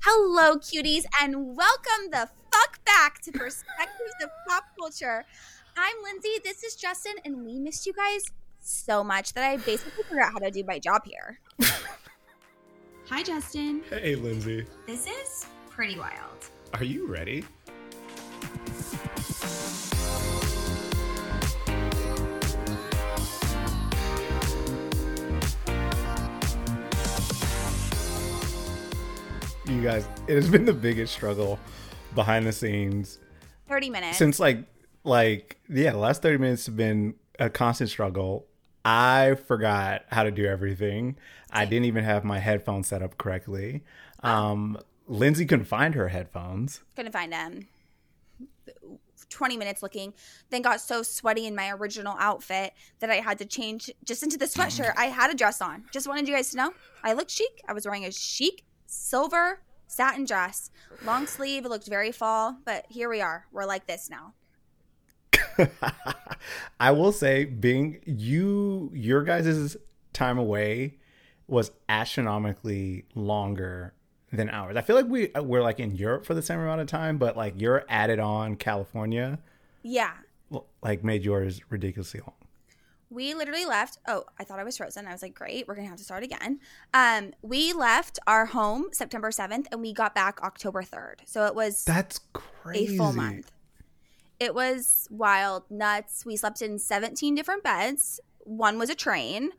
Hello, cuties, and welcome the fuck back to Perspectives of Pop Culture. I'm Lindsay, this is Justin, and we missed you guys so much that I basically forgot how to do my job here. Hi, Justin. Hey, Lindsay. This is pretty wild. Are you ready? You guys, it has been the biggest struggle behind the scenes 30 minutes. since like like yeah, the last 30 minutes have been a constant struggle. I forgot how to do everything. I didn't even have my headphones set up correctly. Um Lindsay couldn't find her headphones. Couldn't find them. 20 minutes looking, then got so sweaty in my original outfit that I had to change just into the sweatshirt I had a dress on. Just wanted you guys to know I looked chic. I was wearing a chic silver satin dress, long sleeve. It looked very fall, but here we are. We're like this now. I will say, being you, your guys' time away was astronomically longer than ours. I feel like we uh, we're like in Europe for the same amount of time, but like you're added on California, Yeah. like made yours ridiculously long. We literally left. Oh, I thought I was frozen. I was like, great, we're gonna have to start again. Um, we left our home September 7th and we got back October 3rd. So it was That's a full month. It was wild, nuts. We slept in 17 different beds. One was a train,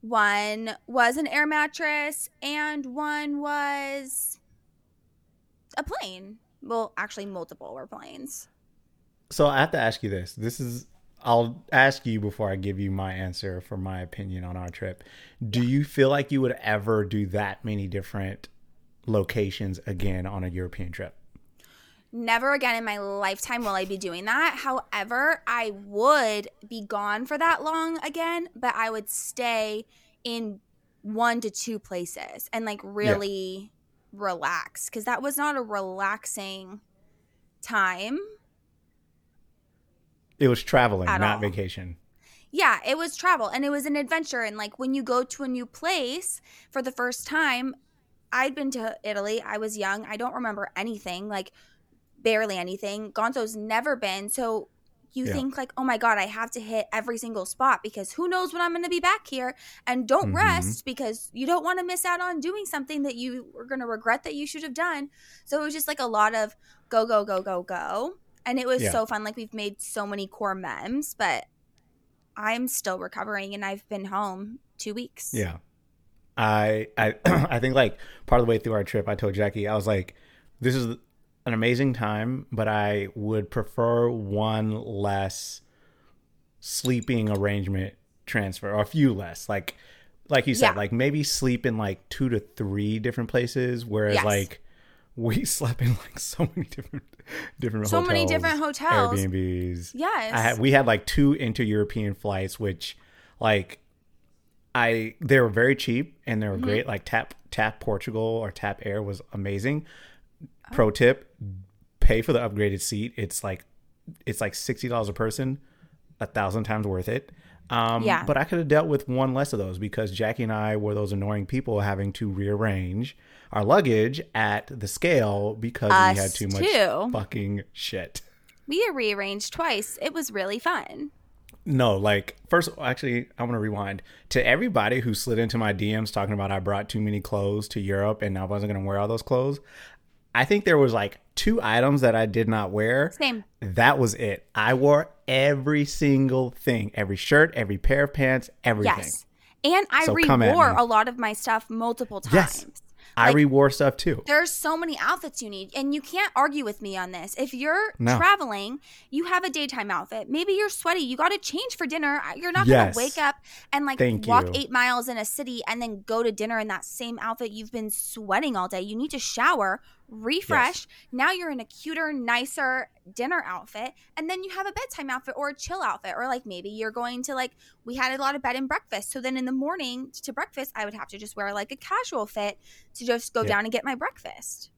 one was an air mattress, and one was a plane. Well, actually, multiple were planes. So I have to ask you this. This is I'll ask you before I give you my answer for my opinion on our trip. Do you feel like you would ever do that many different locations again on a European trip? Never again in my lifetime will I be doing that. However, I would be gone for that long again, but I would stay in one to two places and like really relax because that was not a relaxing time. It was traveling, not all. vacation. Yeah, it was travel and it was an adventure. And like when you go to a new place for the first time, I'd been to Italy. I was young. I don't remember anything, like barely anything. Gonzo's never been. So you Yeah. think like, oh my God, I have to hit every single spot because who knows when I'm going to be back here. And don't Mhm. rest because you don't want to miss out on doing something that you were going to regret that you should have done. So it was just like a lot of go, go, go, go, go. And it was Yeah. so fun. Like we've made so many core memes, but I'm still recovering and I've been home two weeks. Yeah. I I I think like part of the way through our trip I told Jackie I was like this is an amazing time but I would prefer one less sleeping arrangement transfer or a few less like like you said Yeah. like maybe sleep in like two to three different places whereas Yes. like we slept in like so many different different So many different hotels. Airbnbs Yes. I had we had like two inter-European flights, which like I they were very cheap and they were Mm-hmm. great. Like Tap Tap Portugal or Tap Air was amazing. Oh. Pro tip: pay for the upgraded seat. It's like it's like sixty dollars a person, a thousand times worth it. Um, Yeah. But I could have dealt with one less of those because Jackie and I were those annoying people having to rearrange our luggage at the scale because we had too much too. fucking shit. we rearranged twice. It was really fun. No, like first, actually, I want to rewind to everybody who slid into my DMs talking about I brought too many clothes to Europe and now I wasn't going to wear all those clothes. I think there was like two items that I did not wear. Same. That was it. I wore every single thing, every shirt, every pair of pants, everything. Yes. And I So rewore a lot of my stuff multiple times. Yes. I Like- rewore stuff too. There's so many outfits you need, and you can't argue with me on this. If you're No. traveling, you have a daytime outfit. Maybe you're sweaty. You got to change for dinner. You're not Yes. going to wake up and like Thank walk you. eight miles in a city and then go to dinner in that same outfit. You've been sweating all day. You need to shower, refresh. Now you're in a cuter, nicer dinner outfit, and then you have a bedtime outfit or a chill outfit, or like maybe you're going to like we had a lot of bed and breakfast. So then in the morning to breakfast, I would have to just wear like a casual fit to just go Yeah. down and get my breakfast.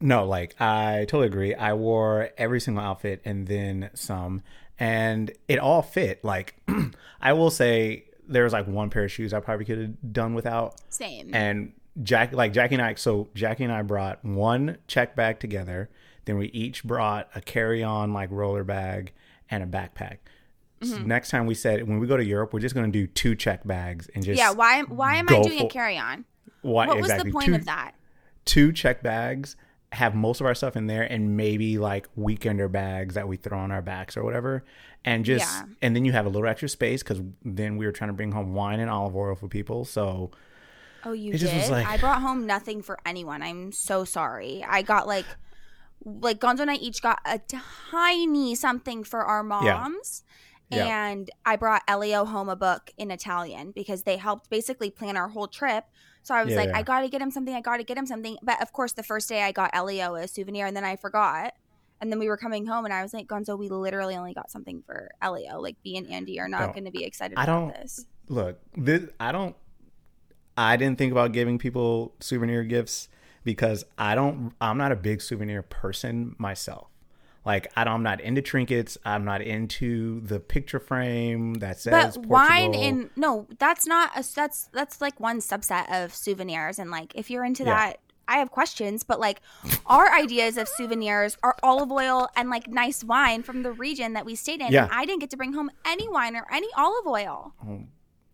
No, like I totally agree. I wore every single outfit and then some, and it all fit. Like I will say, there was like one pair of shoes I probably could have done without, Same. and Jack, like Jackie and I, so Jackie and I brought one check bag together. Then we each brought a carry-on like roller bag and a backpack. Mm-hmm. next time we said when we go to Europe, we're just going to do two check bags and just Yeah, why why am I doing a carry on? Why, What was the point two, of that? Two check bags have most of our stuff in there, and maybe like weekender bags that we throw on our backs or whatever, and just Yeah. and then you have a little extra space because then we were trying to bring home wine and olive oil for people. So Oh, you It just did? like- I brought home nothing for anyone. I'm so sorry. I got like like Gonzo and I each got a tiny something for our moms. Yeah. And I brought Elio home a book in Italian because they helped basically plan our whole trip. So I was Yeah, like, yeah. I gotta get him something, I gotta get him something. But of course the first day I got Elio a souvenir and then I forgot. And then we were coming home and I was like, Gonzo, we literally only got something for Elio. Like B and Andy are not Don't- gonna be excited I about don't- this. look, this, I don't. I didn't think about giving people souvenir gifts because I don't. I'm not a big souvenir person myself. Like I don't, I'm not into trinkets. I'm not into the picture frame that says but wine in no that's not a that's that's like one subset of souvenirs and like if you're into Yeah. that i have questions but like our ideas of souvenirs are olive oil and like nice wine from the region that we stayed in Yeah. and i didn't get to bring home any wine or any olive oil Oh,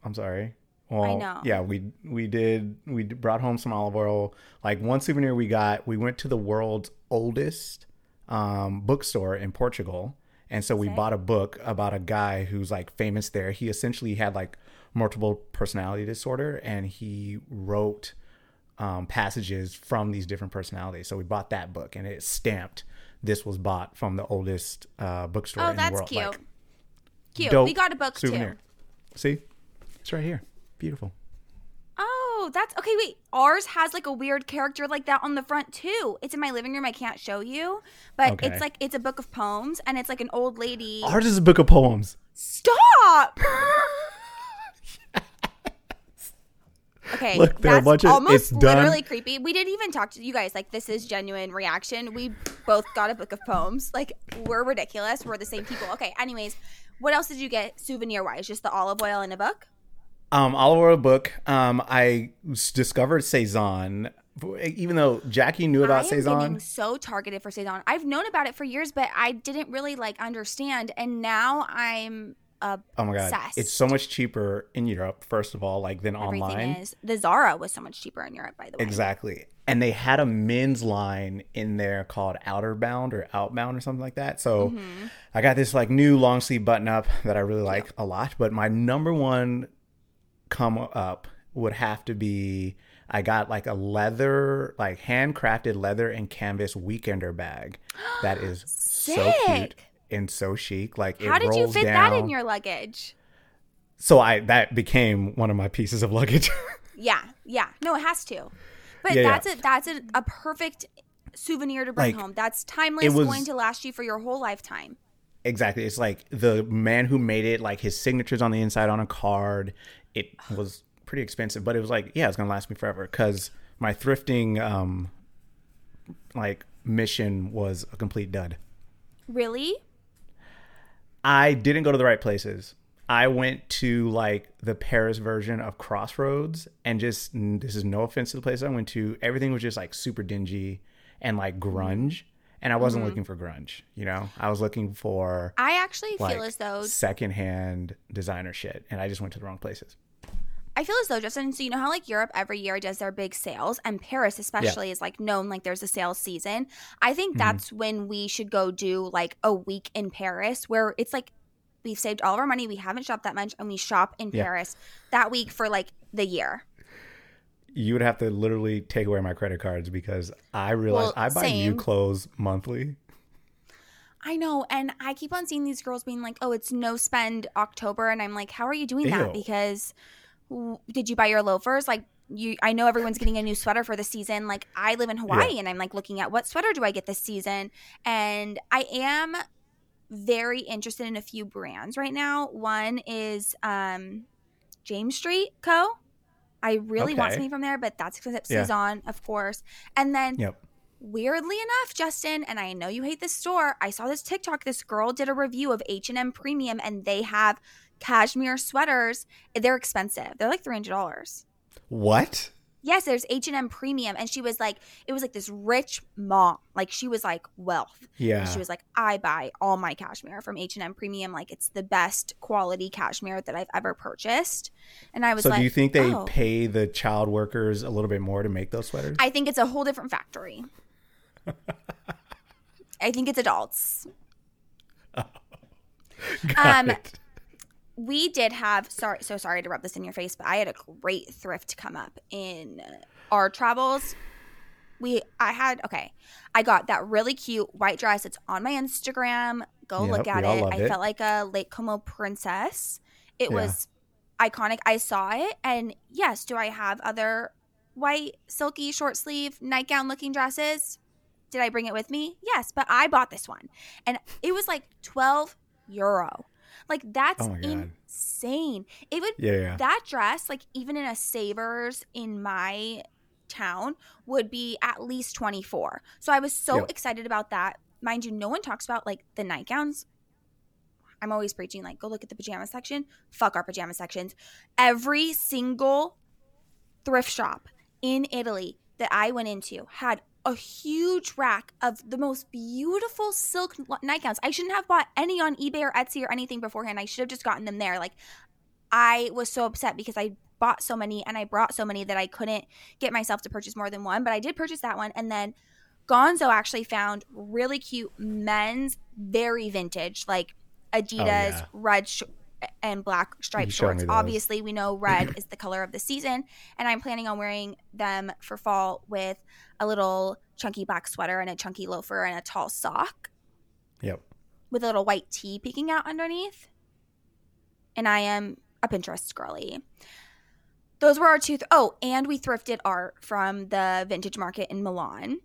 I'm sorry. Well, know. Yeah, we we did we brought home some olive oil. Like one souvenir we got, we went to the world's oldest um, bookstore in Portugal, and so we Sick. bought a book about a guy who's like famous there. He essentially had like multiple personality disorder, and he wrote um, passages from these different personalities. So we bought that book, and it's stamped. This was bought from the oldest uh, bookstore oh in the that's cute Like, cute we got a book souvenir. too See, it's right here. Beautiful. oh that's okay wait ours has like a weird character like that on the front too it's in my living room i can't show you but Okay. it's like it's a book of poems and it's like an old lady Ours is a book of poems. Stop. Okay, Look, there are a that's bunch of- almost it's done. literally creepy. We didn't even talk to you guys. Like, this is genuine reaction. We both got a book of poems. Like, we're ridiculous. We're the same people. Okay. Anyways, what else did you get souvenir wise? Just the olive oil in a book. Um, olive oil book. Um, I discovered Sézane, even though Jackie knew about I am Sézane. so targeted for Sézane. I've known about it for years, but I didn't really like understand. And now I'm uh, Oh my god, it's so much cheaper in Europe. First of all, like than everything online. is. The Zara was so much cheaper in Europe, by the way. Exactly. And they had a men's line in there called Outer Bound or Outbound or something like that. So Mm-hmm. I got this like new long sleeve button up that I really like a lot. But my number one come up would have to be I got like a leather, like handcrafted leather and canvas weekender bag that is so cute and so chic. Like How it did you fit down. that in your luggage? So I that became one of my pieces of luggage. Yeah, yeah. No, it has to. But Yeah, yeah. that's a that's a, a perfect souvenir to bring Like, home. That's timeless, was- going to last you for your whole lifetime. Exactly. It's like the man who made it, like his signature's on the inside on a card. It was pretty expensive, but it was like, yeah, it's gonna last me forever. Cause my thrifting um like mission was a complete dud. Really? I didn't go to the right places. I went to like the Paris version of Crossroads and just this is no offense to the place I went to. Everything was just like super dingy and like grunge. And I wasn't looking for grunge, you know? I was looking for I actually like feel as though secondhand designer shit, and I just went to the wrong places. I feel as though Justin. So you know how like Europe every year does their big sales, and Paris especially is like known like there's a sales season. I think Mm-hmm. that's when we should go do like a week in Paris, where it's like we've saved all of our money, we haven't shopped that much, and we shop in Yeah. Paris that week for like the year. You would have to literally take away my credit cards because I realize Well, I buy new clothes monthly. I know, and I keep on seeing these girls being like, "Oh, it's no spend October," and I'm like, "How are you doing that?" Because did you buy your loafers? Like, you, I know everyone's getting a new sweater for the season. Like, I live in Hawaii, and I'm like looking at what sweater do I get this season, and I am very interested in a few brands right now. One is um, James Street Co. I really want something from there, but that's expensive. Yeah. Of course, and then Yep. weirdly enough justin and i know you hate this store i saw this tiktok this girl did a review of h&m premium and they have cashmere sweaters they're expensive they're like $300 What? Yes, there's H and M Premium, and she was like, it was like this rich mom, like she was like wealth. Yeah. And she was like, I buy all my cashmere from H and M Premium, like it's the best quality cashmere that I've ever purchased. And I was so like, do you think they oh. pay the child workers a little bit more to make those sweaters? I think it's a whole different factory. I think it's adults. Got um, it. We did have sorry so sorry to rub this in your face but i had a great thrift come up in our travels. We i had okay i got that really cute white dress. It's on my instagram. Go Yep, look at it. i it. felt like a lake como princess. It Yeah. was iconic. I saw it and yes do i have other white silky short sleeve nightgown looking dresses? Did i bring it with me? Yes but i bought this one and it was like 12 euro like that's Oh insane. It would Yeah, yeah. that dress like even in a savers in my town would be at least 24 so i was so Yep. excited about that. Mind you no one talks about like the nightgowns. I'm always preaching like go look at the pajama section. Fuck our pajama sections. Every single thrift shop in italy that i went into had a huge rack of the most beautiful silk nightgowns i shouldn't have bought any on ebay or etsy or anything beforehand i should have just gotten them there like I was so upset because I bought so many and I brought so many that I couldn't get myself to purchase more than one. But I did purchase that one. And then Gonzo actually found really cute men's, very vintage, like oh, Adidas yeah. red sh- and black striped shorts. Obviously, we know red is the color of the season. And I'm planning on wearing them for fall with a little chunky black sweater and a chunky loafer and a tall sock Yep. with a little white tee peeking out underneath. And I am a Pinterest girly. Those were our two. Th- oh, and we thrifted art from the vintage market in Milan.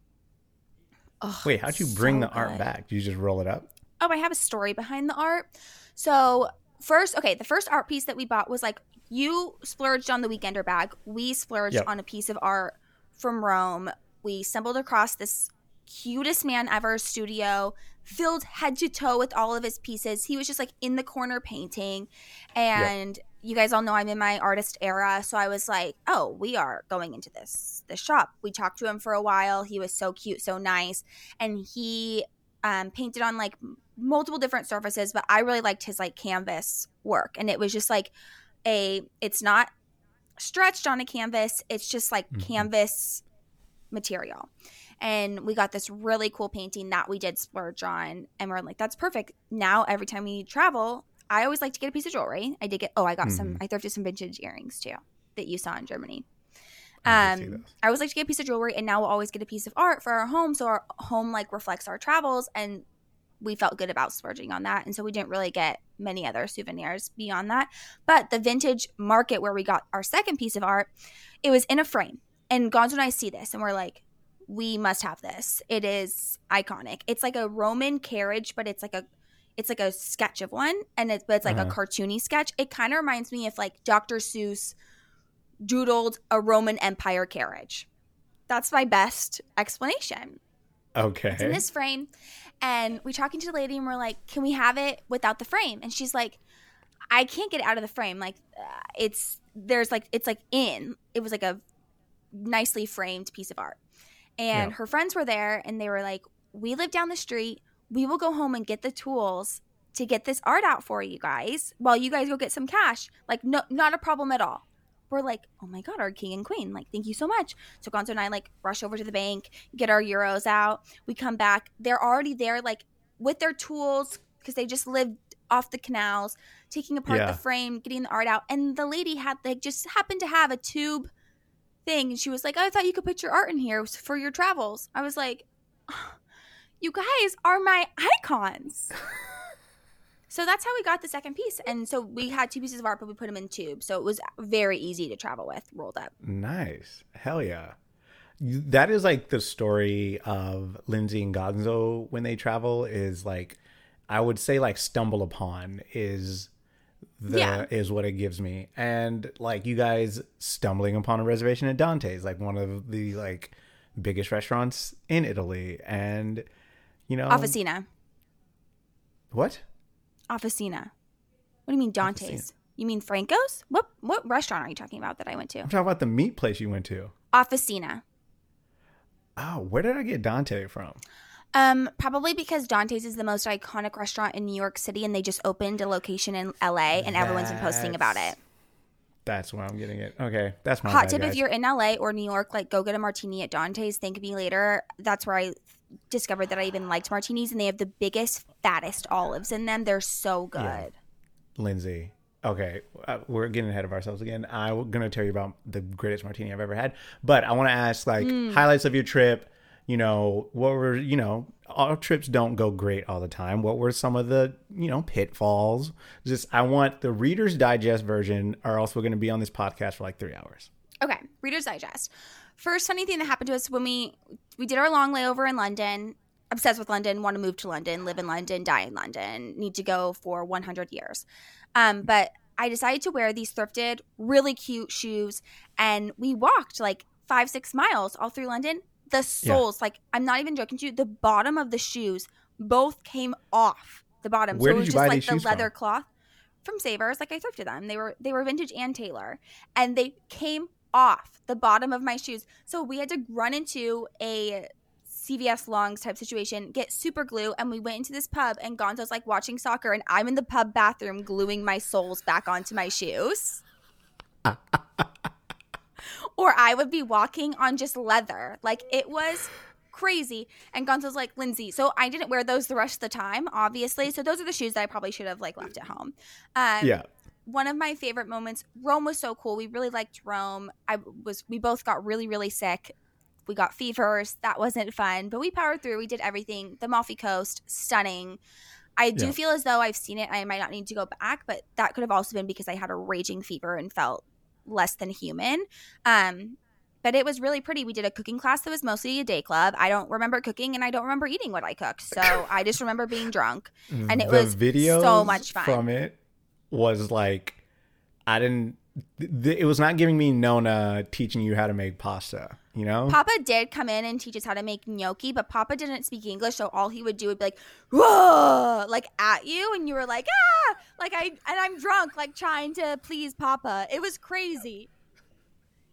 Oh, Wait, how'd you bring so the art good. back? Did you just roll it up? Oh, I have a story behind the art. So, first, okay, the first art piece that we bought was like you splurged on the weekender bag. We splurged Yep. on a piece of art from Rome. We stumbled across this cutest man ever studio, filled head to toe with all of his pieces. He was just like in the corner painting. And you guys all know I'm in my artist era, so I was like, "Oh, we are going into this this shop." We talked to him for a while. He was so cute, so nice, and he um, painted on like multiple different surfaces. But I really liked his like canvas work, and it was just like a. It's not stretched on a canvas. It's just like Mhm. canvas material. And we got this really cool painting that we did splurge on. And we're like, that's perfect. Now, every time we travel, I always like to get a piece of jewelry. I did get, oh, I got some, I thrifted some vintage earrings too that you saw in Germany. Um. I always like to get a piece of jewelry, and now we'll always get a piece of art for our home, so our home like reflects our travels, and we felt good about splurging on that, and so we didn't really get many other souvenirs beyond that. But the vintage market where we got our second piece of art, it was in a frame, and Gonzo and I see this, and we're like, we must have this. It is iconic. It's like a Roman carriage, but it's like a it's like a sketch of one, and it's but it's like a Uh-huh. cartoony sketch. It kind of reminds me of like Dr. Seuss doodled a Roman Empire carriage. That's my best explanation. Okay. It's in this frame, and we talking to the lady, and we're like, "Can we have it without the frame?" And she's like, "I can't get it out of the frame. Like, uh, it's there's like it's like in. It was like a nicely framed piece of art." And Yeah. her friends were there, and they were like, "We live down the street. We will go home and get the tools." To get this art out for you guys, while you guys go get some cash, like no, not a problem at all we're like, oh my god, our king and queen, like thank you so much. So Gonzo and I like rush over to the bank, get our euros out. We come back, they're already there, like with their tools because they just lived off the canals, taking apart Yeah. the frame, getting the art out. And the lady had like just happened to have a tube thing, and she was like, oh, I thought you could put your art in here for your travels. I was like, you guys are my icons. So that's how we got the second piece. And so we had two pieces of art, but we put them in tubes. So it was very easy to travel with, rolled up. Nice. Hell yeah. That is like the story of Lindsay and Gonzo when they travel is like I would say like stumble upon is the Yeah. is what it gives me. And like you guys stumbling upon a reservation at Dante's, like one of the like biggest restaurants in Italy. And you know Officina. what? Officina. What do you mean Dante's? You mean Franco's? What what restaurant are you talking about that I went to? I'm talking about the meat place you went to. Officina. Oh, where did I get Dante from? Um, probably because Dante's is the most iconic restaurant in New York City, and they just opened a location in LA, and everyone's been posting about it. That's where I'm getting it. Okay, that's my Hot bad, tip: guys. If you're in LA or New York, like go get a martini at Dante's. Thank me later. That's where I discovered that I even liked martinis, and they have the biggest, fattest olives in them. They're so good. Yeah. Lindsay. Okay, uh, we're getting ahead of ourselves again. I'm gonna tell you about the greatest martini I've ever had, but I want to ask like Hmm. highlights of your trip. You know, what were you know? All trips don't go great all the time. What were some of the you know pitfalls? Just I want the Reader's Digest version, or else we're gonna be on this podcast for like three hours. Okay, Reader's Digest. First funny thing that happened to us when we we did our long layover in London. Obsessed with London, want to move to London, live in London, die in London, need to go for 100 years. Um, but I decided to wear these thrifted, really cute shoes, and we walked like five, six miles all through London. The soles, like I'm not even joking to you, the bottom of the shoes both came off the bottom. Where so it was just like the leather from? cloth from Savers. Like I thrifted them. They were they were vintage and Taylor, and they came off the bottom of my shoes. So we had to run into a CVS Longs type situation, get super glue, and we went into this pub. And Gonzo's like watching soccer, and I'm in the pub bathroom gluing my soles back onto my shoes. or I would be walking on just leather. Like it was crazy. And Gonzo's like, Lindsay, so I didn't wear those the rest of the time, obviously. So those are the shoes that I probably should have like left at home. Um, Yeah, one of my favorite moments rome was so cool we really liked rome i was we both got really really sick we got fevers that wasn't fun but we powered through we did everything the Amalfi coast stunning i do Yeah. feel as though i've seen it i might not need to go back but that could have also been because i had a raging fever and felt less than human um but it was really pretty. We did a cooking class that was mostly a day club. I don't remember cooking and I don't remember eating what I cooked. So I just remember being drunk. And it the was so much fun. from it was like I didn't. Th- it was not giving me Nonna teaching you how to make pasta. You know, Papa did come in and teach us how to make gnocchi, but Papa didn't speak English, so all he would do would be like, "Whoa!" like at you, and you were like, "Ah!" Like I and I'm drunk, like trying to please Papa. It was crazy.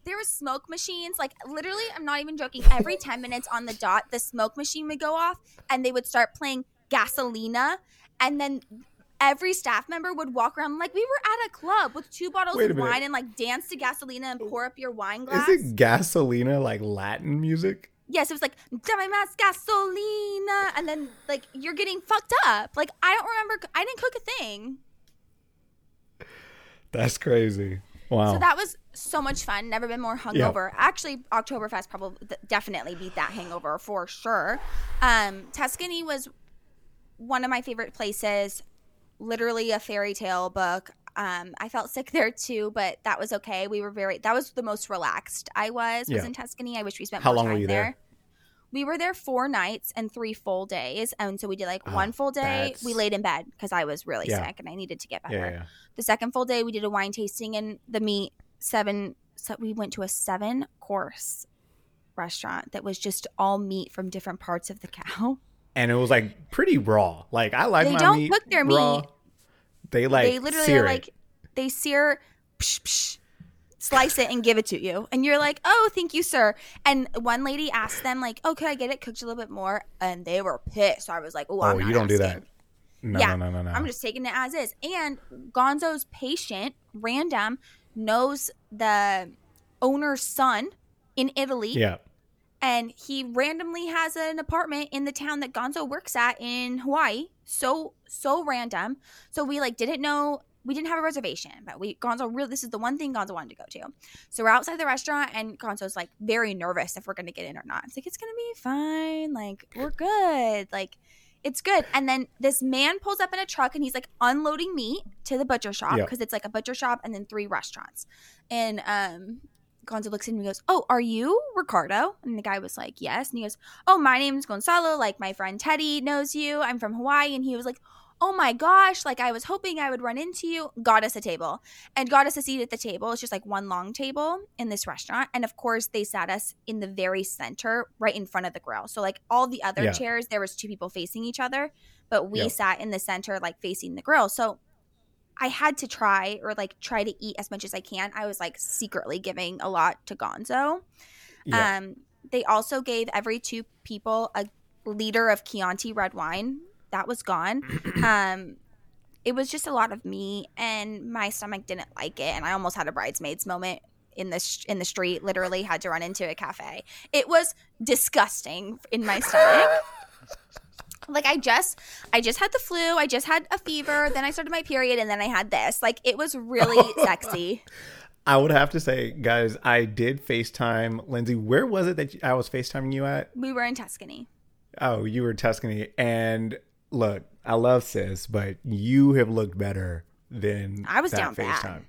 There was smoke machines, like literally, I'm not even joking. Every ten minutes on the dot, the smoke machine would go off, and they would start playing Gasolina, and then every staff member would walk around like we were at a club with two bottles Wait of wine and like dance to Gasolina and pour up your wine glass. is it Gasolina like Latin music? Yes, it was like "Dame más gasolina," and then like you're getting fucked up. Like I don't remember. I didn't cook a thing. That's crazy. Wow. So that was so much fun. Never been more hungover. Actually, Oktoberfest probably definitely beat that hangover for sure. Um, Tuscany was one of my favorite places. Literally a fairy tale book. Um, I felt sick there too, but that was okay. We were very. That was the most relaxed I was. Was Yeah. in Tuscany. I wish we spent How more long were you there. there? We were there four nights and three full days, and so we did like Oh, one full day. that's- We laid in bed because I was really Yeah. sick and I needed to get better. yeah. The second full day, we did a wine tasting and the meat seven. So we went to a seven course restaurant that was just all meat from different parts of the cow. And it was like pretty raw. Like I like They my don't meat cook their raw. meat. They like they literally sear like they sear, psh, psh, slice it and give it to you, and you're like, "Oh, thank you, sir." And one lady asked them like, "Oh, could I get it cooked a little bit more?" And they were pissed. So I was like, "Oh, Oh, you don't do that. No, yeah, no, no, no, no. I'm just taking it as is. And Gonzo's patient, random, knows the owner's son in Italy. yeah. And he randomly has an apartment in the town that Gonzo works at in Hawaii. So, so random. So we like didn't know we didn't have a reservation, but we Gonzo really this is the one thing Gonzo wanted to go to. So we're outside the restaurant and Gonzo's like very nervous if we're gonna get in or not. It's like it's gonna be fine. Like we're good. Like it's good. And then this man pulls up in a truck and he's like unloading meat to the butcher shop Yeah. because it's like a butcher shop and then three restaurants. And um Gonzo looks at him and goes, Oh, are you Ricardo? And the guy was like, Yes. And he goes, Oh, my name's Gonzalo. Like, my friend Teddy knows you. I'm from Hawaii. And he was like, Oh my gosh. Like, I was hoping I would run into you. Got us a table and got us a seat at the table. It's just like one long table in this restaurant. And of course, they sat us in the very center, right in front of the grill. So, like, all the other Yeah. chairs, there was two people facing each other, but we Yep. sat in the center, like, facing the grill. So, I had to try or like try to eat as much as I can. I was like secretly giving a lot to Gonzo. Yeah. Um, they also gave every two people a liter of Chianti red wine. That was gone. um, it was just a lot of me, and my stomach didn't like it, and I almost had a bridesmaids moment in the sh- in the street. Literally had to run into a cafe. It was disgusting in my stomach. like I just I just had the flu, I just had a fever, then I started my period and then I had this. Like it was really sexy. I would have to say, guys, I did FaceTime Lindsay. Where was it that I was FaceTiming you at? We were in Tuscany. Oh, you were in Tuscany. And look, I love sis, but you have looked better than I was that down bad. FaceTime.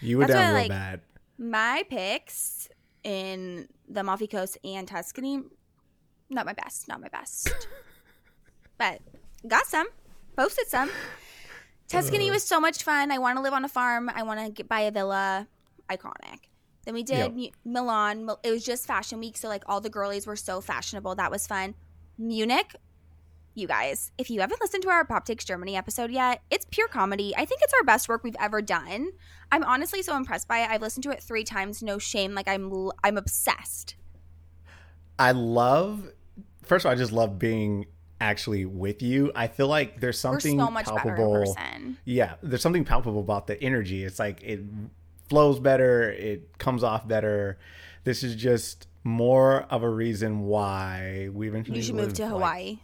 You were That's down real like, bad. My picks in the Amalfi Coast and Tuscany, not my best, not my best. but got some, posted some. Tuscany was so much fun. I want to live on a farm. I want to get buy a villa. Iconic. Then we did Yep. Milan. It was just fashion week, so like all the girlies were so fashionable. That was fun. Munich. You guys, if you haven't listened to our Pop Takes Germany episode yet, it's pure comedy. I think it's our best work we've ever done. I'm honestly so impressed by it. I've listened to it three times, no shame. Like I'm, I'm obsessed. I love, first of all, I just love being actually with you. I feel like there's something so much palpable. Yeah, there's something palpable about the energy. It's like it flows better, it comes off better. This is just more of a reason why we eventually You should move to like- Hawaii.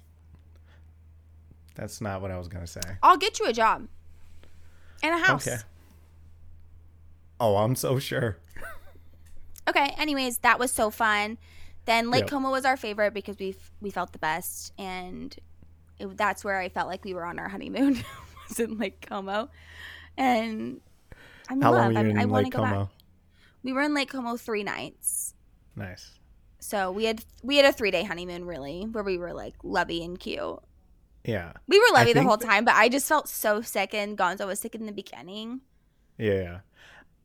That's not what I was gonna say. I'll get you a job and a house. Okay. Oh, I'm so sure. Okay. Anyways, that was so fun. Then Lake Yep. Como was our favorite because we f- we felt the best, and it, that's where I felt like we were on our honeymoon. was in Lake Como, and I'm How love. long were you I'm- I want to go Como? back. We were in Lake Como three nights, Nice. so we had we had a three day honeymoon really, where we were like lovey and cute. Yeah. We were I lovey the whole time, but I just felt so sick, and Gonzo was sick in the beginning. Yeah.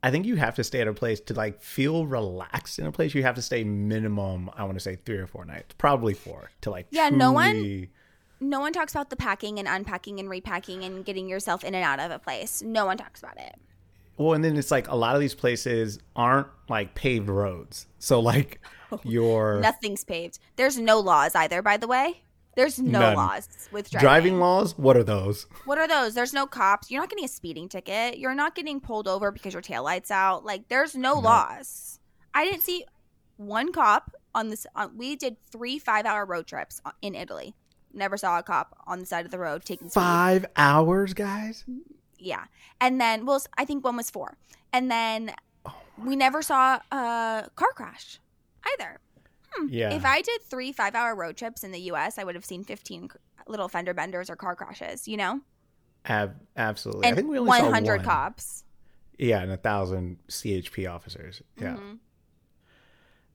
I think you have to stay at a place to like feel relaxed in a place. You have to stay minimum, I want to say three or four nights, probably four to like. Yeah, no one- No one talks about the packing and unpacking and repacking and getting yourself in and out of a place. No one talks about it. Well, and then it's like a lot of these places aren't like paved roads, so like your Nothing's paved. There's no laws either, by the way. There's no None. laws with driving. driving laws. What are those? What are those? There's no cops. You're not getting a speeding ticket. You're not getting pulled over because your taillight's out. Like there's no, No. laws. I didn't see one cop on this. On, we did three five-hour road trips uh, in Italy. Never saw a cop on the side of the road taking speed. Five hours, guys. Yeah. And then, well, I think one was four. And then oh we never saw a car crash either. Yeah. If I did three five hour road trips in the US, I would have seen 15 little fender benders or car crashes, you know? Ab- absolutely. I think we only saw 100 one. cops. Yeah, and a thousand CHP officers. Yeah. Mhm.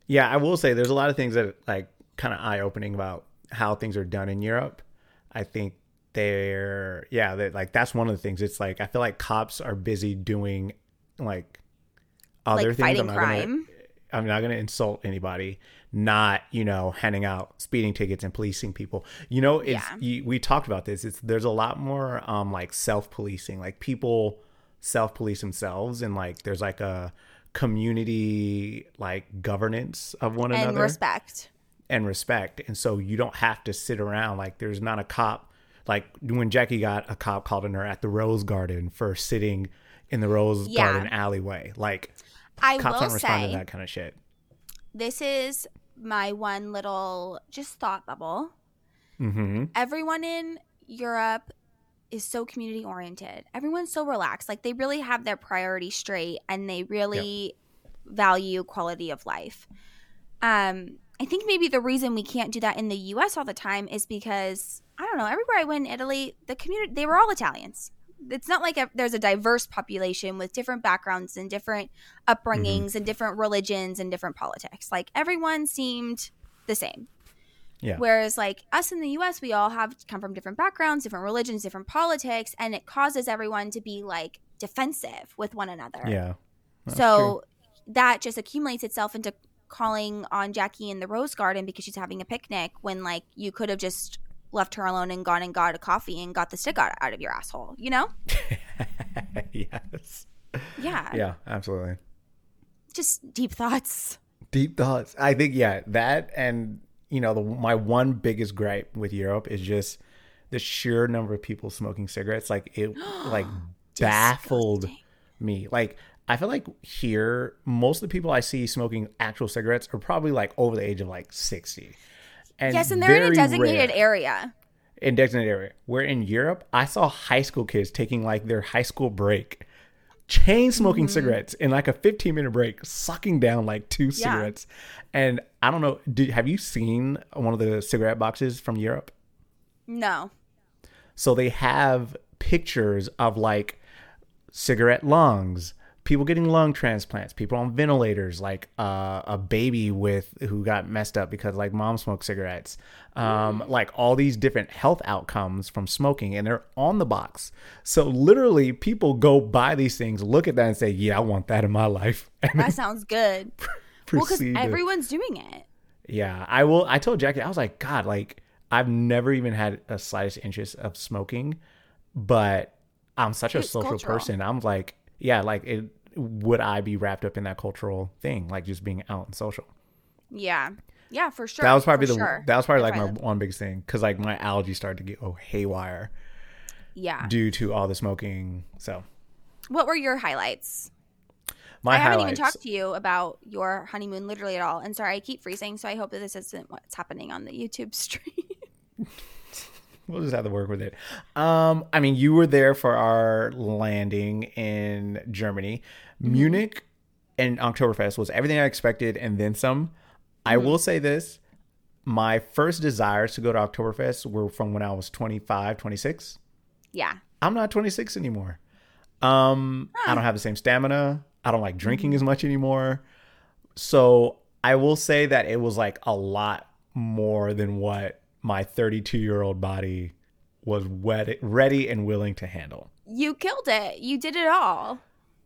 Yeah, I will say there's a lot of things that are, like kind of eye opening about how things are done in Europe. I think they're yeah, that like that's one of the things. It's like I feel like cops are busy doing like other Like things. fighting I'm not gonna- I'm not going to insult anybody, not, you know, handing out speeding tickets and policing people. You know, it's Yeah. you, we talked about this. It's there's a lot more um like self-policing. Like people self-police themselves and like there's like a community like governance of one And another and respect. and respect. And so you don't have to sit around like there's not a cop like when Jackie got a cop called on her at the Rose Garden for sitting in the Rose Yeah. Garden alleyway. Like I cops will aren't responding say, to that kind of shit. this is my one little just thought bubble. Mm-hmm. everyone in Europe is so community oriented. Everyone's so relaxed. Like they really have their priorities straight and they really value quality of life. Um I think maybe the reason we can't do that in the US all the time is because I don't know, everywhere I went in Italy, the community they were all Italians. It's not like a, there's a diverse population with different backgrounds and different mm-hmm. upbringings and different religions and different politics. Like everyone seemed the same. Yeah. Whereas like us in the US, we all have come from different backgrounds, different religions, different politics, and it causes everyone to be like defensive with one another. Yeah. That's so that just accumulates itself into calling on Jackie in the Rose Garden because she's having a picnic when like you could have just left her alone and gone and got a coffee and got the stick out, out of your asshole, you know? yes. Yeah. Yeah, absolutely. Just deep thoughts. Deep thoughts. I think yeah, that and you know the my one biggest gripe with Europe is just the sheer number of people smoking cigarettes. Like it, like baffled Disgusting. me. Like I feel like here, most of the people I see smoking actual cigarettes are probably like over the age of like sixty. And Yes, and they're in a designated rare- area. in designated area. Where in Europe, I saw high school kids taking like their high school break, chain smoking Mm-hmm. cigarettes in like a 15 minute break, sucking down like two cigarettes. And I don't know, did, have you seen one of the cigarette boxes from Europe? No. So they have pictures of like cigarette lungs, people getting lung transplants, people on ventilators, like uh, a baby with who got messed up because like mom smoked cigarettes, um, like all these different health outcomes from smoking, and they're on the box. So literally, people go buy these things, look at that, and say, "Yeah, I want that in my life," and That sounds good. well, because everyone's doing it. yeah, I will. I told Jackie, I was like, God, like I've never even had a slightest interest of smoking, but I'm such a social cultural. person. I'm like, yeah, like it. Would I be wrapped up in that cultural thing, like just being out and social? Yeah. Yeah, for sure. that was probably for the sure. that was probably like my one biggest thing because like my allergies started to get oh haywire Yeah. due to all the smoking. So What were your highlights? my I haven't even talked to you about your honeymoon literally at all. And sorry, I keep freezing, so I hope that this isn't what's happening on the YouTube stream. We'll just have to work with it. Um, I mean, you were there for our landing in Germany. Mm-hmm. Munich and Oktoberfest was everything I expected and then some. I Mm-hmm. will say this. My first desires to go to Oktoberfest were from when I was 25, 26. yeah. I'm not 26 anymore. Um, I don't have the same stamina. I don't like drinking Mm-hmm. as much anymore. So I will say that it was like a lot more than what my 32 year old body was wet, ready and willing to handle. You killed it. You did it all.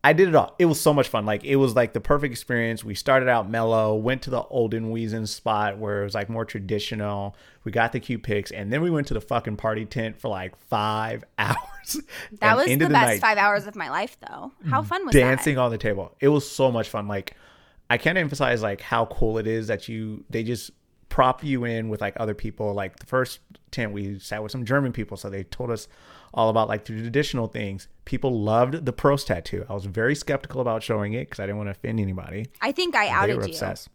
I did it all. It was so much fun. Like it was like the perfect experience. We started out mellow, went to the Olden Wiesen spot where it was like more traditional. We got the cute pics, and then we went to the fucking party tent for like five hours. That was into the, best night, five hours of my life, though. How fun was dancing that? on the table. It was so much fun. Like I can't emphasize like how cool it is that you they just prop you in with like other people. Like the first tent we sat with some German people, so they told us all about like the traditional things. People loved the pros tattoo. I was very skeptical about showing it because I didn't want to offend anybody. I think I outed They were obsessed.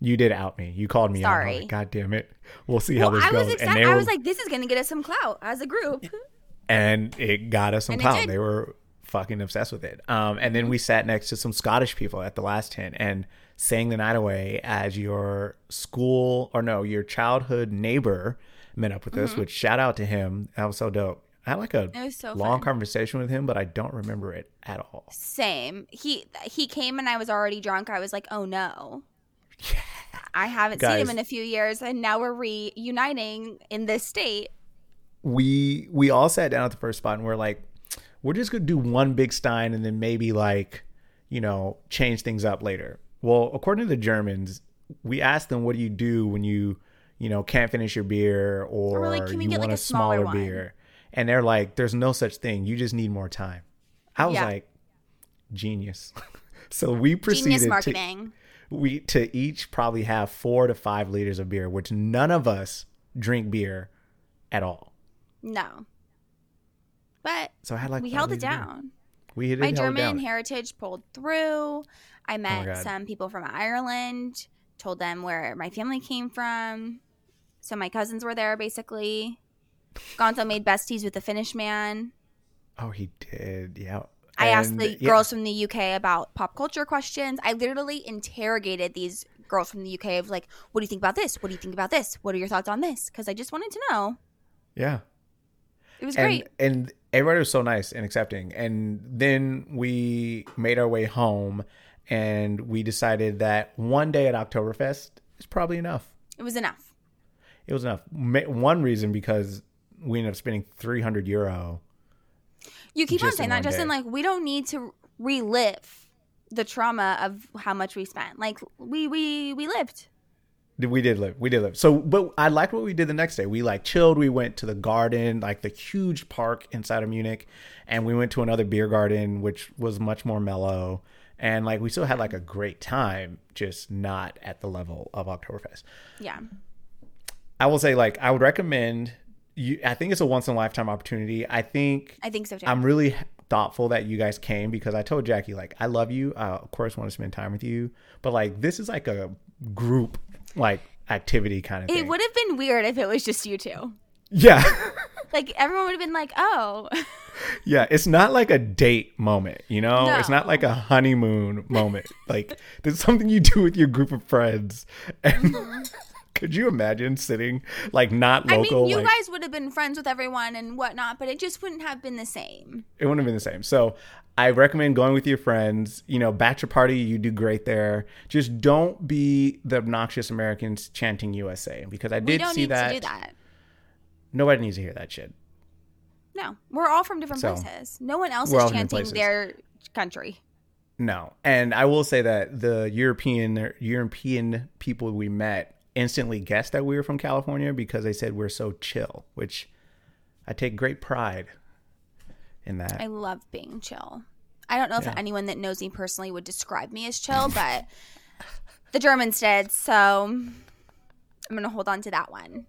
You did out me. You called me out. Sorry. like, God damn it. We'll see how this I was goes. excited. they I were- was like, this is going to get us some clout as a group. and it got us some And clout. They were fucking obsessed with it. Um, and then we sat next to some Scottish people at the last tent and sang the night away as your school or no, your childhood neighbor met up with us. Which shout out to him. That was so dope. I had like a Mm-hmm. So long fun. conversation with him, but I don't remember it at all. Same. He he came and I was already drunk. I was like, oh no. I haven't seen him in a few years, and now we're reuniting in this state. we we all sat down at the first spot and we're like, we're just gonna do one big stein and then maybe like, you know, change things up later. Well, according to the Germans, we asked them, what do you do when you, you know, can't finish your beer or we're like, "Can we you get, want like, a smaller smaller beer? And they're like, there's no such thing. You just need more time. I was Yeah. like, genius. so we proceeded to we to each probably have four to five liters of beer, which none of us drink beer at all. No. But So I had like we held it down. We My German heritage pulled through. I oh met God. some people from Ireland, told them where my family came from. So my cousins were there basically. Gonzo made besties with the Finnish man. Oh, he did. Yeah. I asked the yeah, girls from the UK about pop culture questions. I literally interrogated these girls from the UK of like, what do you think about this? What do you think about this? What are your thoughts on this? Because I just wanted to know. Yeah. It was And great. and everybody was so nice and accepting. And then we made our way home, and we decided that one day at Oktoberfest is probably enough. It was enough. It was enough. One reason because we ended up spending three hundred euro. You keep on saying that, Justin. day. Like, we don't need to relive the trauma of how much we spent. Like, we we we lived. We did live. We did live. So, but I liked what we did the next day. We like chilled. We went to the garden, like the huge park inside of Munich, and we went to another beer garden, which was much more mellow. and like we still had like a great time, just not at the level of Oktoberfest. Yeah. I will say like I would recommend you. I think it's a once in a lifetime opportunity. I think I think so too. I'm really thoughtful that you guys came because I told Jackie like I love you. I of course want to spend time with you, but like this is like a group like activity kind of it thing. would have been weird if it was just you two. yeah. Like everyone would have been like, "Oh, yeah, it's not like a date moment, you know? It's not like a honeymoon moment. like there's something you do with your group of friends. And could you imagine sitting like not local? I mean, you like guys would have been friends with everyone and whatnot, but it just wouldn't have been the same." it wouldn't have been the same. So I recommend going with your friends. You know, bachelor party, you do great there. Just don't be the obnoxious Americans chanting USA because I did don't see need that. to do that. Nobody needs to hear that shit. No, we're all from different So, places. No one else is chanting their country. No, and I will say that the European European people we met instantly guessed that we were from California because they said we're so chill, which I take great pride in that. I love being chill. I don't know if anyone that knows me personally would describe me as chill, but the Germans did, so I'm gonna hold on to that one.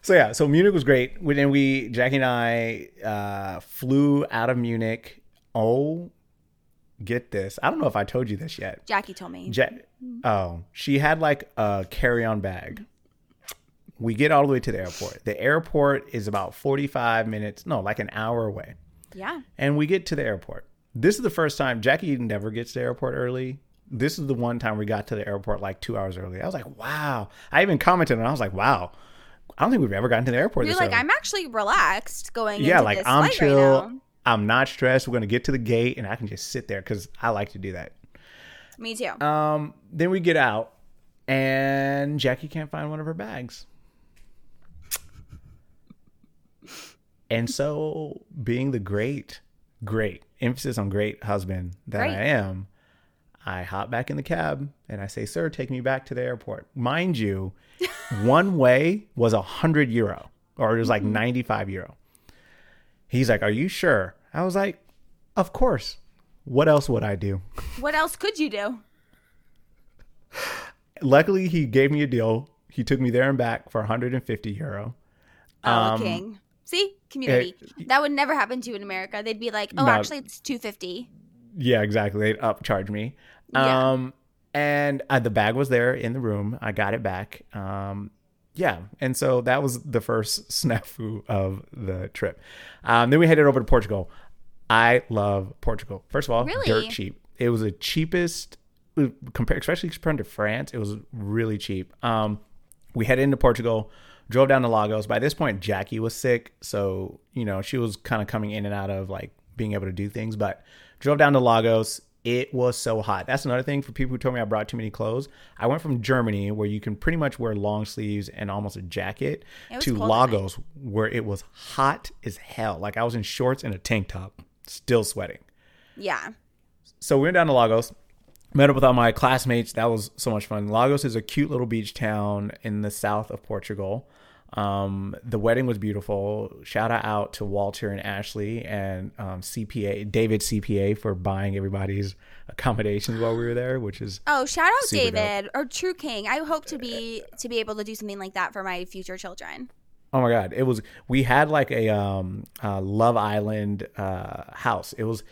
So yeah, so Munich was great. And we, Jackie and I, uh, flew out of Munich. Oh, get this! I don't know if I told you this yet. Jackie told me. Ja- oh, she had like a carry-on bag. We get all the way to the airport. The airport is about forty-five minutes, no, like an hour away. yeah. And we get to the airport. This is the first time Jackie never gets to the airport early. This is the one time we got to the airport like two hours early. I was like, wow. I even commented and I was like, wow. I don't think we've ever gotten to the airport. You're like, early. I'm actually relaxed going yeah, like I'm chill. right. I'm not stressed. We're gonna get to the gate and I can just sit there because I like to do that. Me too. Um, then we get out and Jackie can't find one of her bags. And so, being the great, great emphasis on great husband that. I am, I hop back in the cab and I say, "Sir, take me back to the airport." Mind you, one way was a hundred euro, or it was like ninety-five euro. He's like, "Are you sure?" I was like, "Of course. What else would I do?" what else could you do? luckily he gave me a deal. He took me there and back for 150 euro. Oh, Um, king. See, community. that would never happen to you in America. They'd be like, "Oh, No. actually, it's two fifty. Yeah, exactly. They'd upcharge me. Yeah. Um, and uh, the bag was there in the room. I got it back. Um, yeah, and so that was the first snafu of the trip. Um, then we headed over to Portugal. I love Portugal. First of all, Really? dirt cheap. It was the cheapest compared, especially compared to France. It was really cheap. Um, we headed into Portugal, drove down to Lagos. By this point, Jackie was sick, so you know she was kind of coming in and out of like being able to do things. But drove down to Lagos. It was so hot. That's another thing for people who told me I brought too many clothes. I went from Germany, where you can pretty much wear long sleeves and almost a jacket, to. Lagos, where it was hot as hell. Like I was in shorts and a tank top, still sweating Yeah. so we went down to Lagos, met up with all my classmates. That was so much fun. Lagos is a cute little beach town in the south of Portugal. Um, the wedding was beautiful. Shout out to Walter and Ashley and um, CPA David CPA for buying everybody's accommodations while we were there, which is Oh, shout out Super dope. David or True King. I hope to be to be able to do something like that for my future children. Oh my god, it was. We had like a um, uh, Love Island uh, house. It was.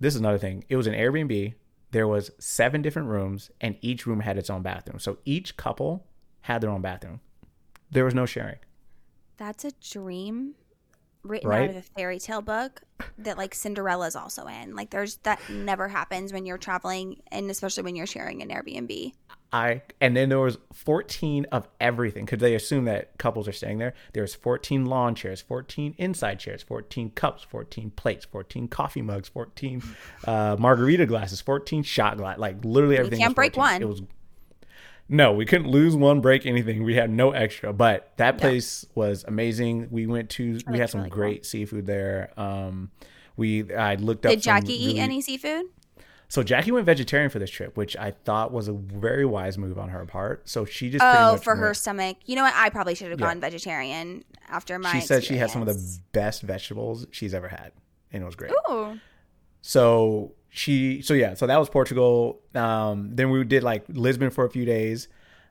This is another thing. It was an Airbnb. There was seven different rooms, and each room had its own bathroom. So each couple had their own bathroom. There was no sharing. That's a dream written Right? out of a fairy tale book that like Cinderella's also in. Like there's that never happens when you're traveling and especially when you're sharing an Airbnb. I and then there was 14 of everything because they assume that couples are staying there. There's 14 lawn chairs, 14 inside chairs, 14 cups, 14 plates, 14 coffee mugs, 14 uh, margarita glasses, 14 shot glass. Like literally everything. You can't was break 14. one. It was no, we couldn't lose one, break anything. We had no extra, but that place was amazing. We went to, we had some really cool. great seafood there. Um, we I looked up. Did Jackie eat any seafood? So Jackie went vegetarian for this trip, which I thought was a very wise move on her part. So she just Oh, for her went- stomach. You know what? I probably should have Yeah. gone vegetarian after my She said she had some of the best vegetables she's ever had, and it was great. Ooh. So she so yeah so that was portugal um then we did like lisbon for a few days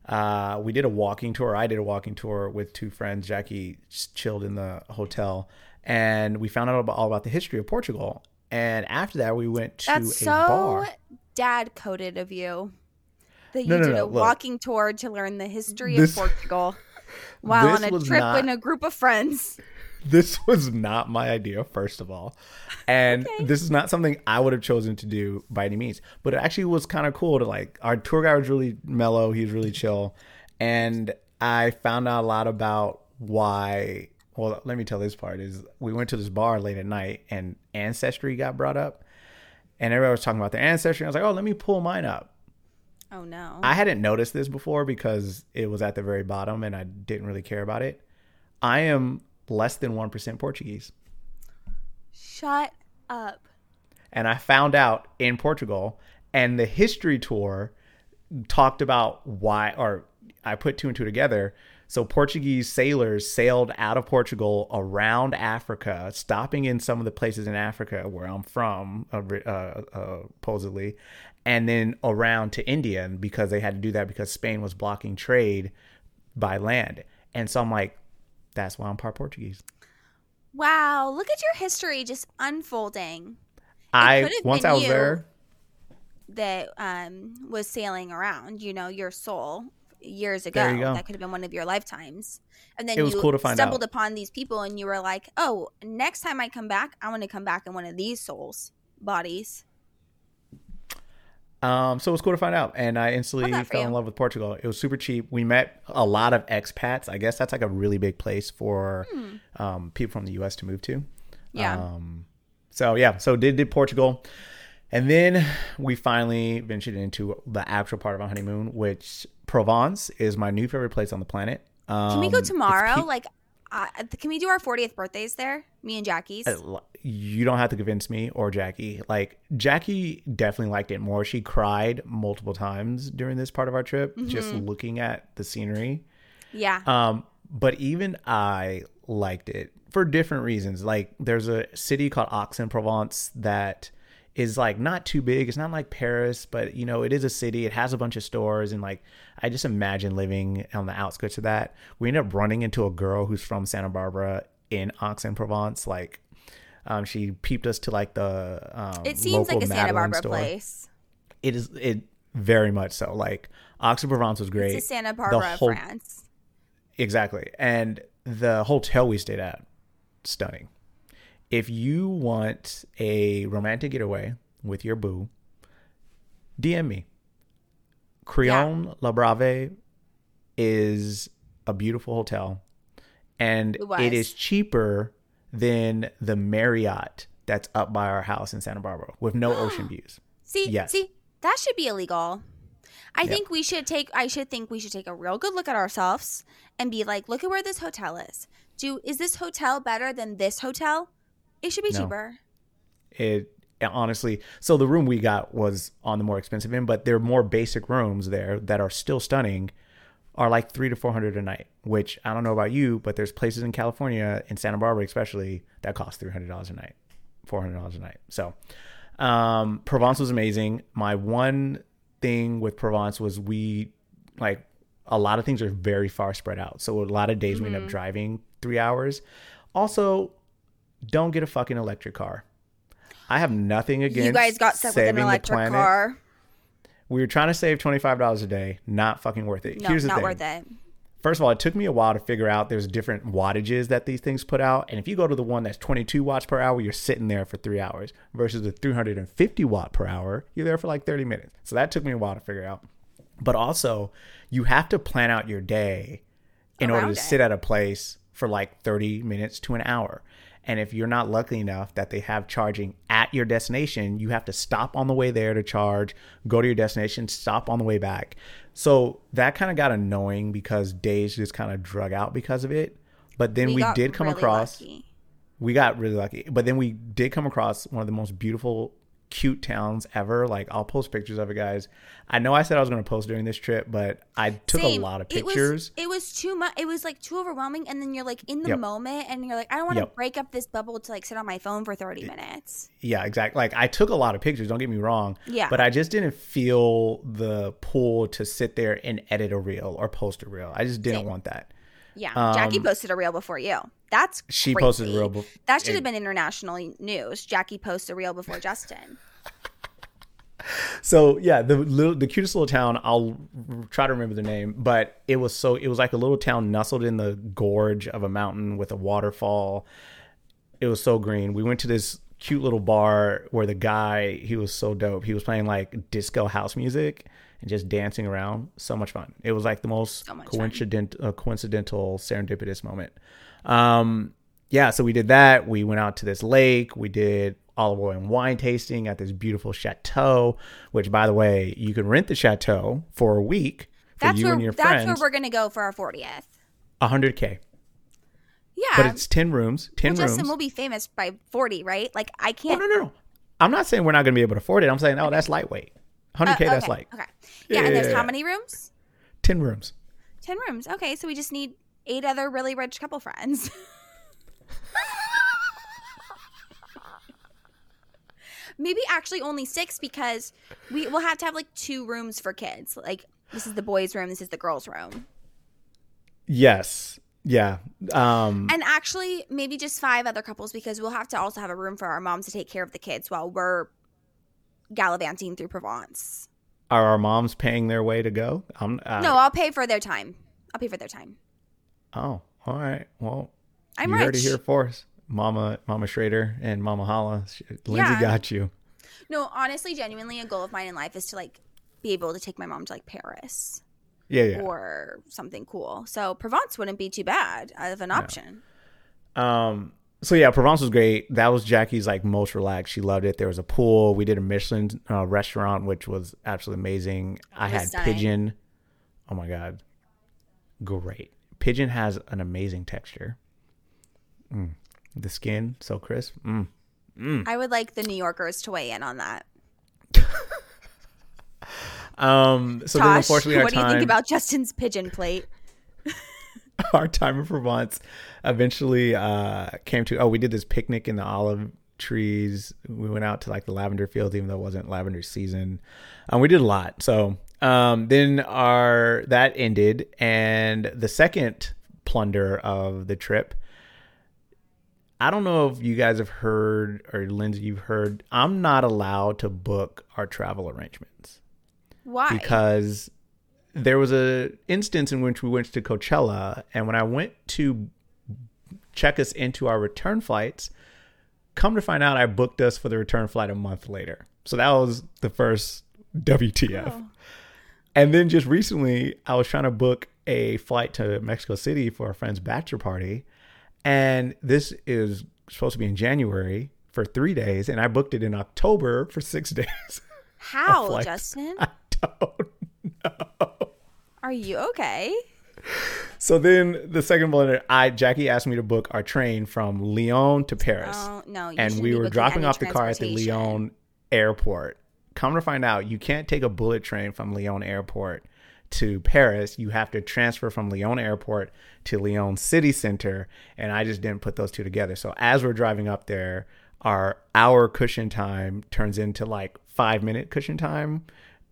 uh we did a walking tour i did a walking tour with two friends jackie chilled in the hotel and we found out about, all about the history of portugal and after that we went to That's a so bar dad coded of you. That you No, no, did no, a look. walking tour to learn the history This- of Portugal while on a trip not- in a group of friends. this was not my idea first of all and Okay. this is not something i would have chosen to do by any means but it actually was kind of cool to like our tour guide was really mellow he was really chill and i found out a lot about why well let me tell this part is we went to this bar late at night and ancestry got brought up and everybody was talking about their ancestry i was like oh let me pull mine up Oh no. I hadn't noticed this before because it was at the very bottom and I didn't really care about it. I am less than 1% Portuguese. Shut up. And I found out in Portugal and the history tour talked about why or I put two and two together. So Portuguese sailors sailed out of Portugal around Africa, stopping in some of the places in Africa where I'm from, uh, uh, uh, supposedly, and then around to India because they had to do that because Spain was blocking trade by land. And so I'm like, that's why I'm part Portuguese. Wow, look at your history just unfolding. I once I was there, That um was sailing around, you know, your soul years ago. You go. That could have been one of your lifetimes. And then It was you cool to find stumbled out. upon these people and you were like, "Oh, next time I come back, I want to come back in one of these souls bodies." Um, so it was cool to find out, and I instantly Love that for fell in love with Portugal. It was super cheap. We met a lot of expats. I guess that's like a really big place for um, people from the U.S. to move to. Hmm. Yeah. Um, so yeah, so did did Portugal, and then we finally ventured into the actual part of our honeymoon, which Provence is my new favorite place on the planet. Um, Can we go tomorrow? pe- like uh, can we do our 40th birthdays there? Me and Jackie's. you don't have to convince me or Jackie. Like Jackie definitely liked it more. She cried multiple times during this part of our trip, just Mm-hmm. looking at the scenery. yeah. Um, but even I liked it for different reasons. Like there's a city called Aix-en-Provence that is like not too big. It's not like Paris, but you know, it is a city. It has a bunch of stores and like I just imagine living on the outskirts of that. We end up running into a girl who's from Santa Barbara in Aix-en-Provence. Like um, she peeped us to like the um, it seems local like a Santa Barbara store. place. It is it very much so. Like Aix-en-Provence was great. It's a Santa Barbara, whole- France. Exactly. And the hotel we stayed at, stunning. If you want a romantic getaway with your boo, DM me. Crillon le Brave is a beautiful hotel. And It it is cheaper than the Marriott that's up by our house in Santa Barbara with no ocean views. See, Yes. see, that should be illegal. I Yeah. think we should take. I should think we should take a real good look at ourselves and be like, look at where this hotel is. Do is this hotel better than this hotel? It should be No. cheaper. it honestly so the room we got was on the more expensive end but there are more basic rooms there that are still stunning are like three to four hundred a night which i don't know about you but there's places in california in santa barbara especially that cost $300 a night $400 a night. So um provence was amazing. My one thing with provence was we like a lot of things are very far spread out. So a lot of days we end up driving three hours. Also don't get a fucking electric car I have nothing against You guys got stuck with an electric car. We were trying to save twenty five dollars a day. Not fucking worth it. No, Here's the not thing. worth it. First of all, it took me a while to figure out there's different wattages that these things put out. And if you go to the one that's 22 watts per hour, you're sitting there for three hours versus the 350 watt per hour, you're there for like 30 minutes. So that took me a while to figure out. But also, you have to plan out your day in order to it. sit at a place for like 30 minutes to an hour. And if you're not lucky enough that they have charging at your destination, you have to stop on the way there to charge, go to your destination, stop on the way back. So that kind of got annoying because days just kind of drug out because of it. But then we, got did come really across lucky. we got really lucky. But then we did come across one of the most beautiful cute towns ever. Like I'll post pictures of it, guys. I know I said I was going to post during this trip, but I took Same. a lot of It was- pictures. It was, too much. It was like too overwhelming, and then you're like in the Yep. moment, and you're like, I don't want to Yep. break up this bubble to like sit on my phone for thirty minutes. Yeah, exactly. Like I took a lot of pictures. Don't get me wrong. Yeah. But I just didn't feel the pull to sit there and edit a reel or post a reel. I just didn't Same. want that. Yeah, Jackie Um, posted a reel before you. That's She crazy. posted a reel. bef- That should have been international news. Jackie posts a reel before Justin. So yeah, the little, the cutest little town. I'll try to remember the name, but it was so it was like a little town nestled in the gorge of a mountain with a waterfall. It was so green. We went to this cute little bar where the guy he was so dope. He was playing like disco house music and just dancing around. So much fun. It was like the most So coincident uh, coincidental serendipitous moment. Um, yeah, so we did that. We went out to this lake. We did olive oil and wine tasting at this beautiful chateau, which, by the way, you can rent the chateau for a week for That's you where and your that's where we're gonna go for our fortieth. 100k, Yeah, but it's 10 rooms. 10 well, rooms. Justin will be famous by forty, right? Like I oh can't. no, no, no! I'm not saying we're not going to be able to afford it. I'm saying, oh, that's lightweight. 100k, Uh, that's like okay. Yeah, and Yeah. there's how many rooms? 10 rooms. Ten rooms. Okay, so we just need eight other really rich couple friends. Maybe actually only six because we will have to have like two rooms for kids. Like this is the boys' room, this is the girls' room. Yes, yeah. Um, And actually maybe just five other couples because we'll have to also have a room for our moms to take care of the kids while we're gallivanting through Provence. are our moms paying their way to go? I'm, uh, no, I'll pay for their time. I'll pay for their time. Oh, all right. Well, I'm you rich. heard it here first. Mama, Mama Schrader, and Mama Holla. Lindsay Yeah. got you. No, honestly, genuinely, a goal of mine in life is to like be able to take my mom to like Paris Yeah, yeah. or something cool. So Provence wouldn't be too bad of an option. Um. So yeah, Provence was great. That was Jackie's like most relaxed. She loved it. There was a pool. We did a Michelin uh, restaurant, which was absolutely amazing. I had stunning. pigeon. Oh my god, great! Pigeon has an amazing texture. Mm. The skin so crisp. Mm. I would like the New Yorkers to weigh in on that. Um. So then, unfortunately, our what do you time. think about Justin's pigeon plate? our time in Provence eventually uh, came to. Oh, we did this picnic in the olive trees. We went out to like the lavender fields, even though it wasn't lavender season. Um, we did a lot. So um, then our that ended, and the second plunder of the trip. I don't know if you guys have heard or Lindsay, you've heard. I'm not allowed to book our travel arrangements Why? because there was a instance in which we went to Coachella, and when I went to check us into our return flights, come to find out, I booked us for the return flight a month later. So that was the first WTF. Oh. And then just recently, I was trying to book a flight to Mexico City for a friend's bachelor party, and this is supposed to be in January for three days, and I booked it in October for six days. How. Justin? I don't you okay? So then the second blunder, I Jackie asked me to book our train from Lyon to Paris, Oh no, and we were dropping off the car at the. Lyon airport. Come to find out, you can't take a bullet train from Lyon airport to Paris. You have to transfer from Lyon airport to Lyon city center, and I just didn't put those two together. So as we're driving up there, our hour cushion time turns into like five minute cushion time,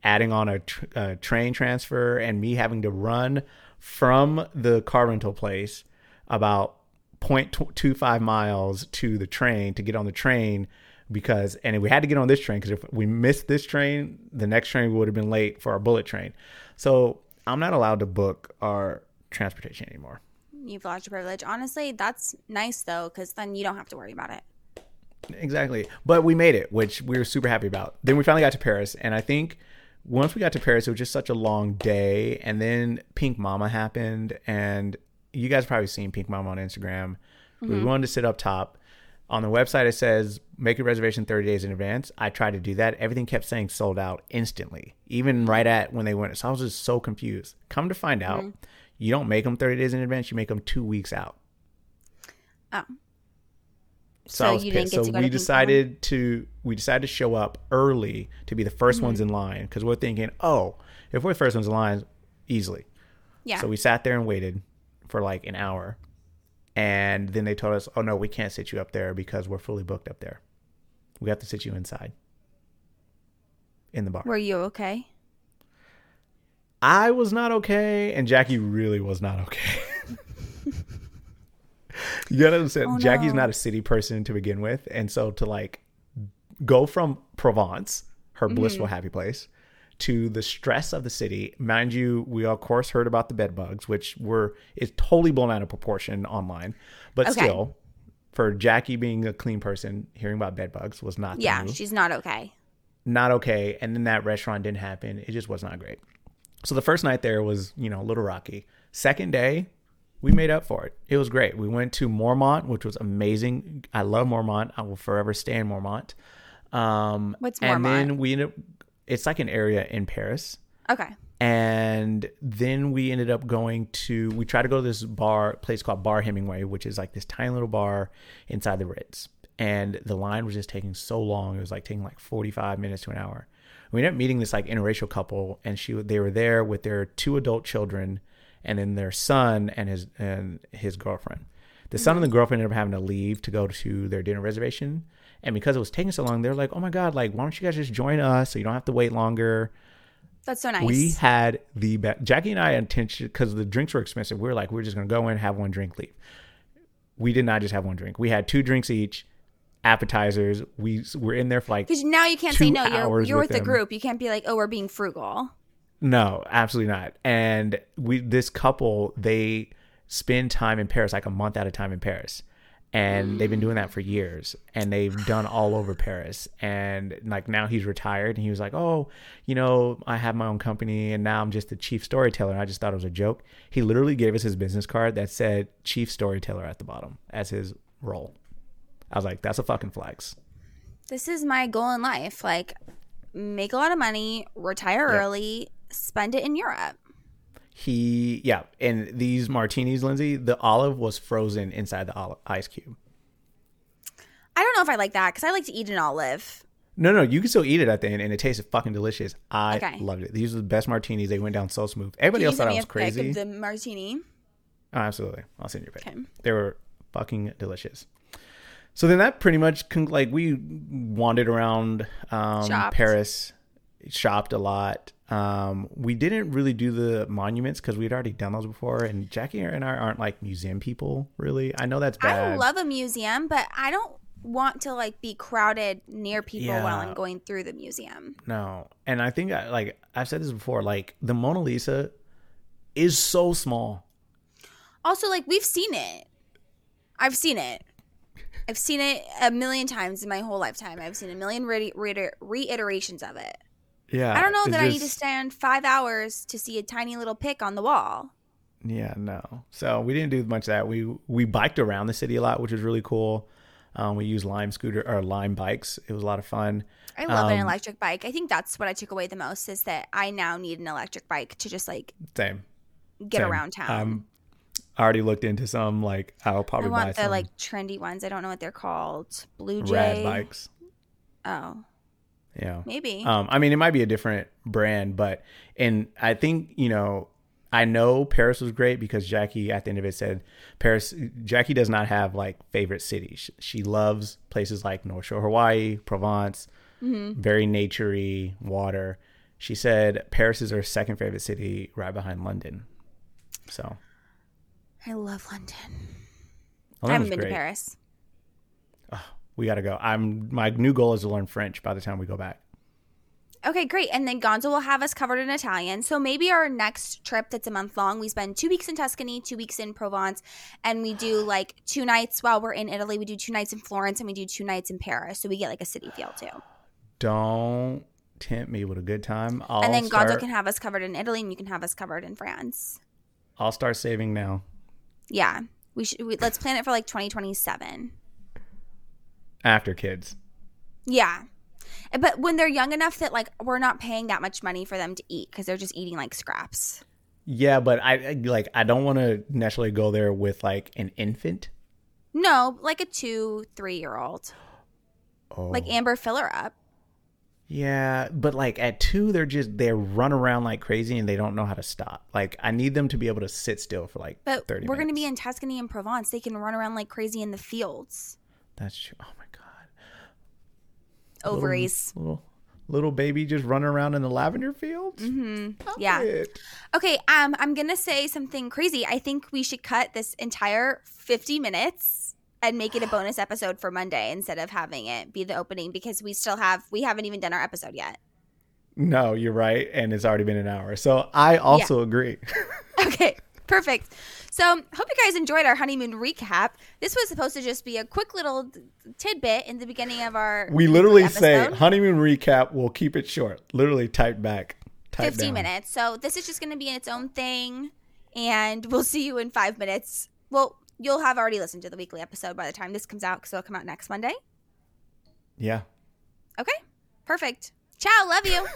adding on a, tr- a train transfer, and me having to run from the car rental place about 0.25 miles to the train to get on the train because and we had to get on this train because if we missed this train the next train would have been late for our bullet train so i'm not allowed to book our transportation anymore You've lost your privilege. Honestly, that's nice though, because then you don't have to worry about it. exactly but we made it which we were super happy about then we finally got to paris and i think once we got to paris it was just such a long day and then Pink Mamma happened and you guys probably seen Pink Mamma on instagram. We mm-hmm. wanted to sit up top. On the website it says make a reservation 30 days in advance. I tried to do that. Everything kept saying sold out instantly even right at when they went. So i was just so confused. Come to find out mm-hmm. you don't make them 30 days in advance you make them two weeks out. Oh, So, So I was pissed. so we decided to we decided to show up early to be the 1st Mm-hmm. ones in line because we're thinking, oh, if we're the first ones in line, easily. Yeah. So we sat there and waited for like an hour, and then they told us, oh no, we can't sit you up there because we're fully booked up there. We have to sit you inside in the bar. Were you okay? I was not okay, and Jackie really was not okay. You gotta understand, Oh, Jackie's no. not a city person to begin with, and so to like go from Provence, her Mm-hmm. blissful happy place, to the stress of the city. Mind you, we of course heard about the bed bugs, which were is totally blown out of proportion online, but Okay. still, for Jackie being a clean person, hearing about bed bugs was not the Yeah, she's not okay. not okay. And then that restaurant didn't happen. It just was not great. So the first night there was, you know, a little rocky. Second day, we made up for it. It was great. We went to Mormont, which was amazing. I love Mormont. I will forever stay in Mormont. Um, What's And then we ended up, it's like an area in Paris. Okay. And then we ended up going to, we tried to go to this bar, place called Bar Hemingway, which is like this tiny little bar inside the Ritz. And the line was just taking so long. It was like taking like 45 minutes to an hour. We ended up meeting this like interracial couple, and she they were there with their two adult children, and then their son and his and his girlfriend. The son and the girlfriend ended up having to leave to go to their dinner reservation, and because it was taking so long, they're like, "Oh my god, like why don't you guys just join us so you don't have to wait longer?" That's so nice. We had the best. Jackie and I intention because the drinks were expensive. We were like, we're just gonna go in, have one drink, leave. We did not just have one drink. We had two drinks each, appetizers. We were in there for like Because now you can't say no. You're, you're with with the group. You can't be like, oh, we're being frugal. No, absolutely not. And we this couple they spend time in Paris, like a month at a time in Paris. And they've been doing that for years, and they've done all over Paris. And like now he's retired, and he was like, "Oh, you know, I have my own company, and now I'm just the chief storyteller." And I just thought it was a joke. He literally gave us his business card that said chief storyteller at the bottom as his role. I was like, "That's a fucking flex." This is my goal in life. Like, make a lot of money, retire Yeah. early, spend it in Europe. He, yeah, and these martinis, Lindsay, the olive was frozen inside the olive, ice cube. I don't know if I like that because I like to eat an olive. No, no, you can still eat it at the end, and it tasted fucking delicious. I Okay. loved it. These were the best martinis. They went down so smooth. Everybody else thought I was a crazy. of the martini? Oh, absolutely. I'll send you a pic. Okay. They were fucking delicious. So then that pretty much con- like we wandered around um, Shopped. Paris, shopped a lot. Um, we didn't really do the monuments because we'd already done those before, and Jackie and I aren't like museum people, really. I know that's bad. I love a museum, but I don't want to like be crowded near people while I'm going through the museum. No, and I think I, like I've said this before, like the Mona Lisa is so small. Also, like we've seen it. I've seen it. I've seen it a million times in my whole lifetime. I've seen a million re- re- reiterations of it. Yeah, I don't know that I need to stand five hours to see a tiny little pic on the wall. Yeah, no. So we didn't do much of that. We we biked around the city a lot, which was really cool. Um, we used Lime scooter or Lime bikes. It was a lot of fun. I love an Um, electric bike. I think that's what I took away the most is that I now need an electric bike to just like Same. get same. around town. Um, I already looked into some. Like I'll I probably buy want the some like trendy ones. I don't know what they're called. Blue Jay. rad bikes. Oh, Yeah. maybe. Um, I mean, it might be a different brand, but and I think you know, I know Paris was great because Jackie at the end of it said Paris. Jackie does not have like favorite cities. She loves places like North Shore, Hawaii, Provence, very naturey, water. She said Paris is her second favorite city, right behind London. So I love London. London I haven't been great. to Paris. We got to go. I'm my new goal is to learn French by the time we go back. Okay, great. And then Gonzo will have us covered in Italian. So maybe our next trip that's a month long, we spend two weeks in Tuscany, two weeks in Provence, and we do like two nights while we're in Italy. We do two nights in Florence and we do two nights in Paris. So we get like a city feel too. Don't tempt me with a good time. I'll and then Gonzo can have us covered in Italy and you can have us covered in France. I'll start saving now. Yeah. We should we, let's plan it for like 2027. After kids. Yeah. But when they're young enough that like we're not paying that much money for them to eat because they're just eating like scraps. Yeah, but I like I don't want to necessarily go there with like an infant. No, like a two, three year old. Oh. Like Amber, Filler up. Yeah, but like at two, they're just they run around like crazy and they don't know how to stop. Like I need them to be able to sit still for like But thirty. we're going to be in Tuscany and Provence. They can run around like crazy in the fields. That's true. Oh. Ovaries. Little little baby just running around in the lavender fields. hmm Yeah. It. Okay, um, I'm gonna say something crazy. I think we should cut this entire 50 minutes and make it a bonus episode for Monday instead of having it be the opening because we still have we haven't even done our episode yet. No, you're right, and it's already been an hour. So I also agree. Okay, perfect. So, hope you guys enjoyed our honeymoon recap. This was supposed to just be a quick little tidbit in the beginning of our. we literally weekly say honeymoon recap. We'll keep it short. Literally type back. Type 15 down. minutes. So, this is just going to be in its own thing, and we'll see you in five minutes. Well, you'll have already listened to the weekly episode by the time this comes out because it'll come out next Monday. Yeah. Okay, perfect. Ciao, love you.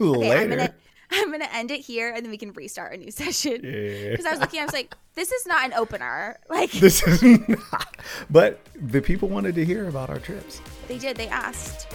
Okay, Later. I'm gonna end it here, and then we can restart a new session. Yeah. Because I was looking, I was like, this is not an opener. Like This is not. But the people wanted to hear about our trips. they did, they asked.